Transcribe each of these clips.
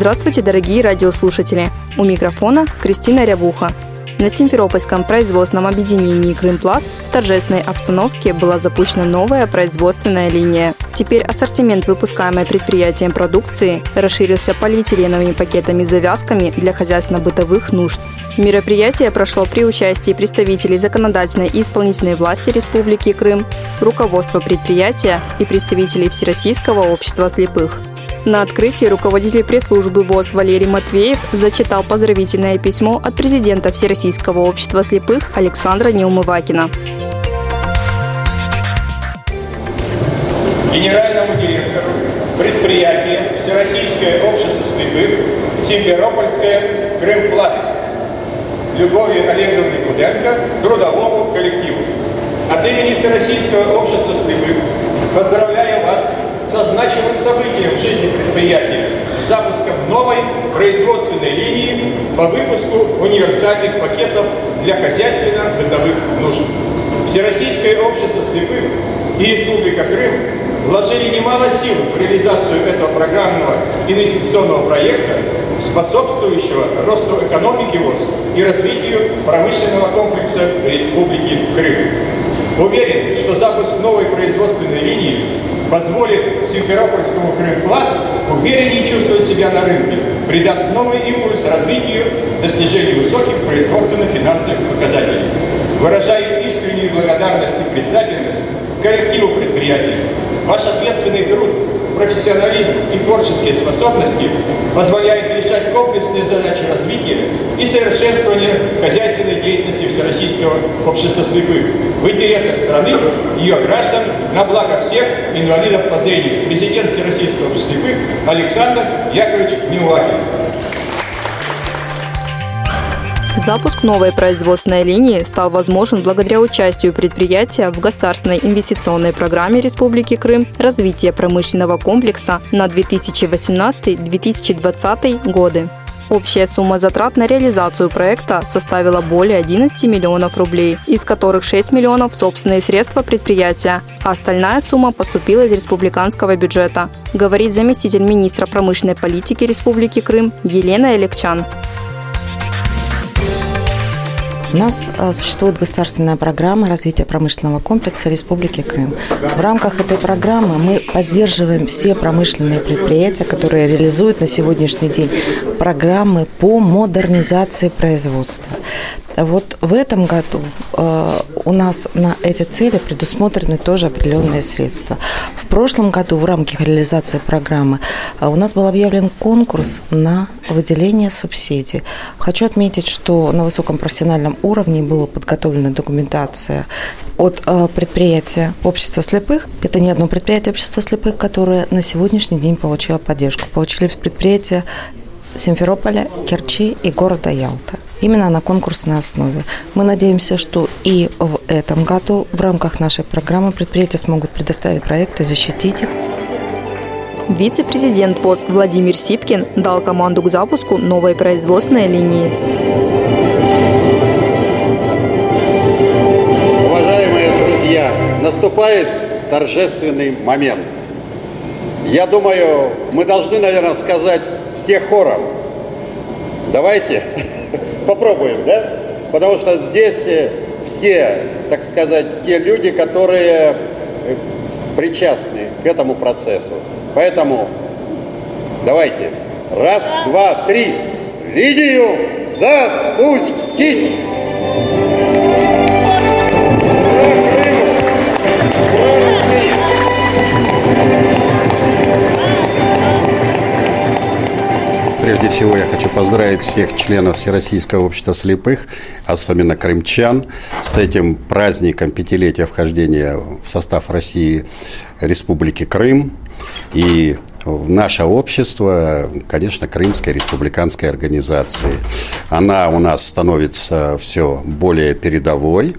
Здравствуйте, дорогие радиослушатели! У микрофона Кристина Рябуха. На Симферопольском производственном объединении «Крымпласт» в торжественной обстановке была запущена новая производственная линия. Теперь ассортимент выпускаемой предприятием продукции расширился полиэтиленовыми пакетами с завязками для хозяйственно-бытовых нужд. Мероприятие прошло при участии представителей законодательной и исполнительной власти Республики Крым, руководства предприятия и представителей Всероссийского общества слепых. На открытии руководитель пресс-службы ВОЗ Валерий Матвеев зачитал поздравительное письмо от президента Всероссийского общества слепых Александра Неумывакина. Генеральному директору предприятия Всероссийское общество слепых Симферопольское Крымпласт Любови Олеговне Куденко, трудовому коллективу. От имени Всероссийского общества слепых поздравляю вас со значимым событием в жизни предприятия – запуском новой производственной линии по выпуску универсальных пакетов для хозяйственно-бытовых нужд. Всероссийское общество слепых и Республика Крым вложили немало сил в реализацию этого программного инвестиционного проекта, способствующего росту экономики ВОЗ и развитию промышленного комплекса Республики Крым. Уверен, что запуск новой производственной линии позволит Симферопольскому Крымпласт увереннее чувствовать себя на рынке, придаст новый импульс развитию достижению высоких производственно-финансовых показателей. Выражаю искреннюю благодарность и признательность коллективу предприятия. Ваш ответственный труд профессионализм и творческие способности позволяют решать комплексные задачи развития и совершенствования хозяйственной деятельности Всероссийского общества слепых в интересах страны, ее граждан, на благо всех инвалидов по зрению. Президент Всероссийского общества слепых Александр Яковлевич Неувакин. Запуск новой производственной линии стал возможен благодаря участию предприятия в государственной инвестиционной программе Республики Крым «Развитие промышленного комплекса» на 2018-2020 годы. Общая сумма затрат на реализацию проекта составила более 11 миллионов рублей, из которых 6 миллионов – собственные средства предприятия, а остальная сумма поступила из республиканского бюджета, говорит заместитель министра промышленной политики Республики Крым Елена Элекчан. У нас э, существует государственная программа развития промышленного комплекса Республики Крым. В рамках этой программы мы поддерживаем все промышленные предприятия, которые реализуют на сегодняшний день программы по модернизации производства. Вот в этом году э, у нас на эти цели предусмотрены тоже определенные средства. В прошлом году в рамках реализации программы э, у нас был объявлен конкурс на выделение субсидий. Хочу отметить, что на высоком профессиональном уровне была подготовлена документация от э, предприятия общества слепых. Это не одно предприятие общества слепых, которое на сегодняшний день получило поддержку. Получили предприятия Симферополя, Керчи и города Ялта. Именно на конкурсной основе. Мы надеемся, что и в этом году в рамках нашей программы предприятия смогут предоставить проекты, защитить их. Вице-президент ВОЗ Владимир Сипкин дал команду к запуску новой производственной линии. Уважаемые друзья, наступает торжественный момент. Я думаю, мы должны, наверное, сказать все хором. Давайте попробуем, да? Потому что здесь э, все, так сказать, те люди, которые э, причастны к этому процессу. Поэтому давайте. Раз, два, три. Линию запустить! Прежде всего я поздравить всех членов Всероссийского общества слепых, особенно крымчан, с этим праздником пятилетия вхождения в состав России Республики Крым. И наше общество, конечно, Крымской республиканской организации. Она у нас становится все более передовой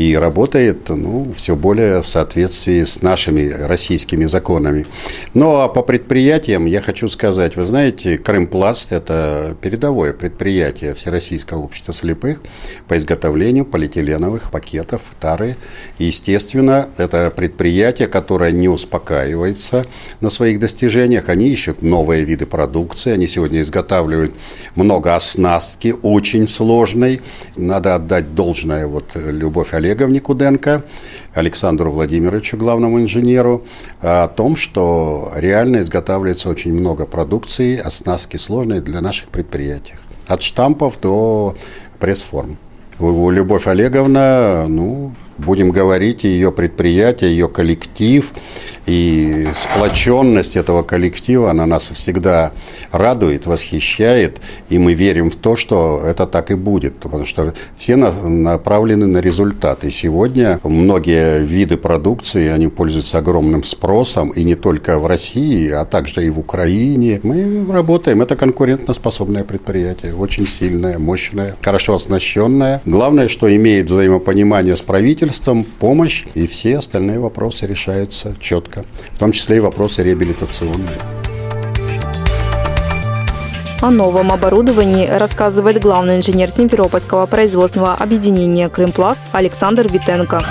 и работает ну, все более в соответствии с нашими российскими законами. Ну а по предприятиям я хочу сказать, вы знаете, Крымпласт – это передовое предприятие Всероссийского общества слепых по изготовлению полиэтиленовых пакетов тары. Естественно, это предприятие, которое не успокаивается на своих достижениях. Они ищут новые виды продукции. Они сегодня изготавливают много оснастки, очень сложной. Надо отдать должное вот Любовь Олеговне Олеговне Куденко, Александру Владимировичу, главному инженеру, о том, что реально изготавливается очень много продукции, оснастки сложные для наших предприятий. От штампов до пресс-форм. Любовь Олеговна, ну, будем говорить, ее предприятие, ее коллектив – и сплоченность этого коллектива, она нас всегда радует, восхищает, и мы верим в то, что это так и будет, потому что все направлены на результат. И сегодня многие виды продукции, они пользуются огромным спросом, и не только в России, а также и в Украине. Мы работаем, это конкурентоспособное предприятие, очень сильное, мощное, хорошо оснащенное. Главное, что имеет взаимопонимание с правительством, помощь, и все остальные вопросы решаются четко, в том числе и вопросы реабилитационные. О новом оборудовании рассказывает главный инженер Симферопольского производственного объединения «Крымпласт» Александр Витенко.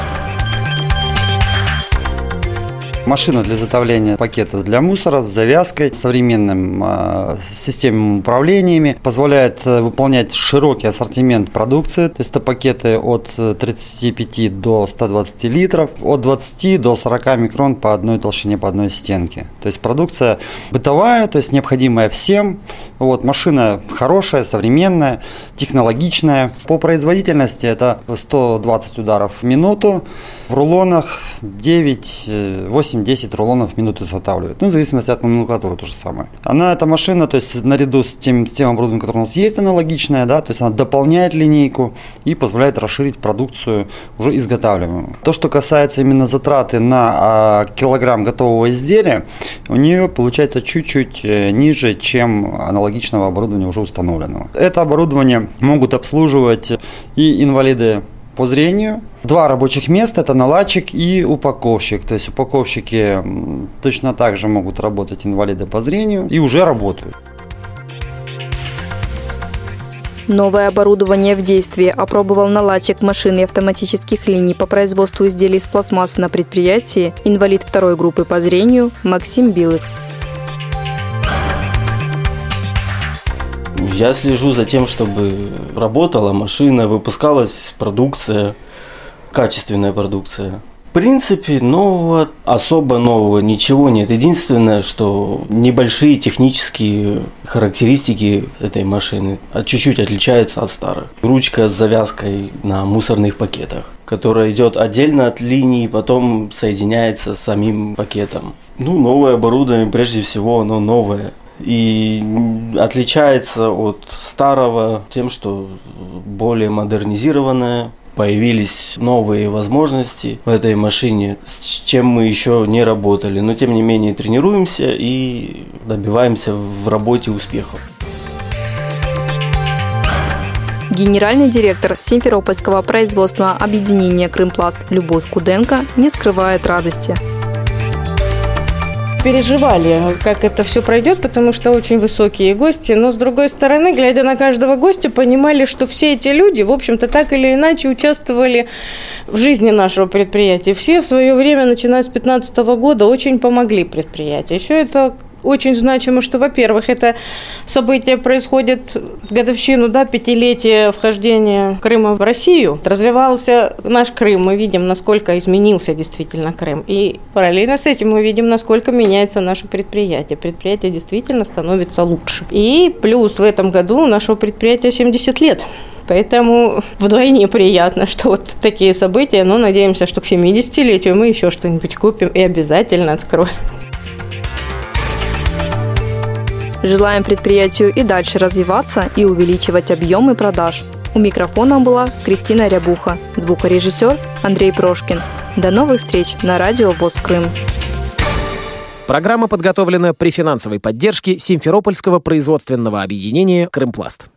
Машина для изготовления пакетов для мусора с завязкой, современным э, системами управлениями, позволяет э, выполнять широкий ассортимент продукции. То есть это пакеты от 35 до 120 литров, от 20 до 40 микрон по одной толщине, по одной стенке. То есть продукция бытовая, то есть необходимая всем. Вот, машина хорошая, современная, технологичная. По производительности это 120 ударов в минуту. В рулонах 9, 8 8-10 рулонов в минуту изготавливает. Ну, в зависимости от номенклатуры то же самое. Она, эта машина, то есть наряду с тем, с тем оборудованием, которое у нас есть аналогичное, да, то есть она дополняет линейку и позволяет расширить продукцию уже изготавливаемую. То, что касается именно затраты на а, килограмм готового изделия, у нее получается чуть-чуть э, ниже, чем аналогичного оборудования уже установленного. Это оборудование могут обслуживать и инвалиды по зрению. Два рабочих места – это наладчик и упаковщик. То есть упаковщики точно так же могут работать инвалиды по зрению и уже работают. Новое оборудование в действии опробовал наладчик машин и автоматических линий по производству изделий из пластмассы на предприятии, инвалид второй группы по зрению Максим Билых. Я слежу за тем, чтобы работала машина, выпускалась продукция, качественная продукция. В принципе, нового, особо нового ничего нет. Единственное, что небольшие технические характеристики этой машины чуть-чуть отличаются от старых. Ручка с завязкой на мусорных пакетах, которая идет отдельно от линии, потом соединяется с самим пакетом. Ну, новое оборудование, прежде всего, оно новое и отличается от старого тем, что более модернизированное, появились новые возможности в этой машине, с чем мы еще не работали, но тем не менее тренируемся и добиваемся в работе успехов. Генеральный директор Симферопольского производственного объединения «Крымпласт» Любовь Куденко не скрывает радости переживали, как это все пройдет, потому что очень высокие гости. Но, с другой стороны, глядя на каждого гостя, понимали, что все эти люди, в общем-то, так или иначе участвовали в жизни нашего предприятия. Все в свое время, начиная с 2015 года, очень помогли предприятию. Еще это очень значимо, что, во-первых, это событие происходит в годовщину да, пятилетия вхождения Крыма в Россию. Развивался наш Крым, мы видим, насколько изменился действительно Крым. И параллельно с этим мы видим, насколько меняется наше предприятие. Предприятие действительно становится лучше. И плюс в этом году у нашего предприятия 70 лет. Поэтому вдвойне приятно, что вот такие события, но надеемся, что к 70-летию мы еще что-нибудь купим и обязательно откроем. Желаем предприятию и дальше развиваться и увеличивать объемы продаж. У микрофона была Кристина Рябуха, звукорежиссер Андрей Прошкин. До новых встреч на радио ВОЗ Крым. Программа подготовлена при финансовой поддержке Симферопольского производственного объединения «Крымпласт».